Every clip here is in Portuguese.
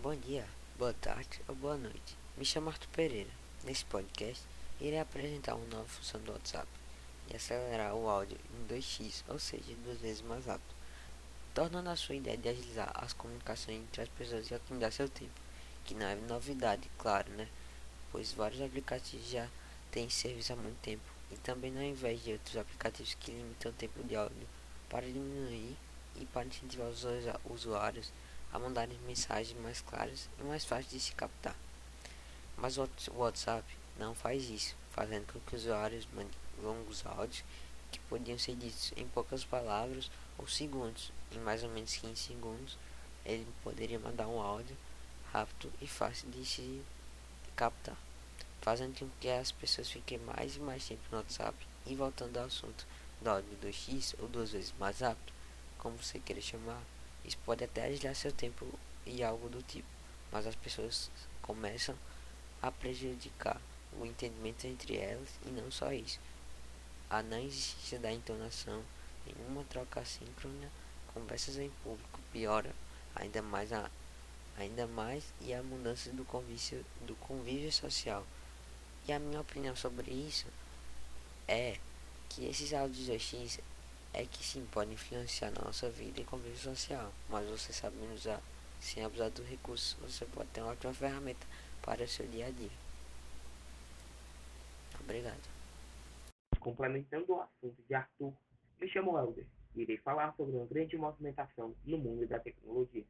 Bom dia, boa tarde ou boa noite. Me chamo Arthur Pereira. Nesse podcast, irei apresentar uma nova função do WhatsApp e acelerar o áudio em 2x, ou seja, duas vezes mais rápido, tornando a sua ideia de agilizar as comunicações entre as pessoas e otimizar seu tempo, que não é novidade, claro, né? Pois vários aplicativos já têm serviço há muito tempo e também não invés de outros aplicativos que limitam o tempo de áudio para diminuir e para incentivar os usuários a mandar mensagens mais claras e mais fáceis de se captar. Mas o WhatsApp não faz isso, fazendo com que os usuários mandem longos áudios que podiam ser ditos em poucas palavras ou segundos. Em mais ou menos 15 segundos, ele poderia mandar um áudio rápido e fácil de se captar, fazendo com que as pessoas fiquem mais e mais tempo no WhatsApp. E voltando ao assunto do áudio 2x ou duas vezes mais rápido, como você queira chamar, isso pode até agilizar seu tempo e algo do tipo, mas as pessoas começam a prejudicar o entendimento entre elas e não só isso. A não existência da entonação em uma troca síncrona, conversas em público piora ainda mais a ainda mais e a mudança do convívio, do convívio social. E a minha opinião sobre isso é que esses áudios 2x é que sim pode influenciar na nossa vida e convívio social, mas você sabendo usar sem abusar do recurso, você pode ter uma ótima ferramenta para o seu dia a dia. Obrigado. Complementando o assunto de Arthur, me chamo Helder e irei falar sobre uma grande movimentação no mundo da tecnologia.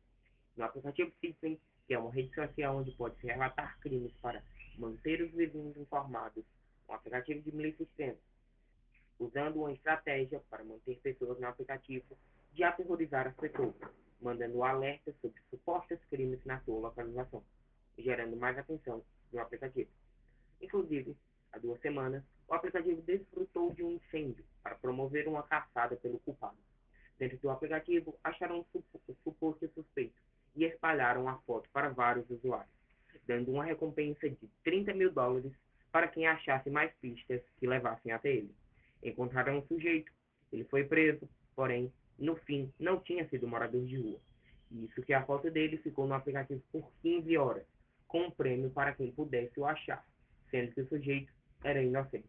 No aplicativo Citizen, que é uma rede social onde pode-se relatar crimes para manter os vizinhos informados, um aplicativo de milicianos usando uma estratégia para manter pessoas no aplicativo de aterrorizar as pessoas, mandando alertas sobre supostos crimes na sua localização, gerando mais atenção no aplicativo. Inclusive, há duas semanas, o aplicativo desfrutou de um incêndio para promover uma caçada pelo culpado. Dentro do aplicativo, acharam um suposto suspeito e espalharam a foto para vários usuários, dando uma recompensa de 30 mil dólares para quem achasse mais pistas que levassem até ele. Encontraram um sujeito, ele foi preso, porém, no fim, não tinha sido morador de rua. Isso que a foto dele ficou no aplicativo por 15 horas, com um prêmio para quem pudesse o achar, sendo que o sujeito era inocente.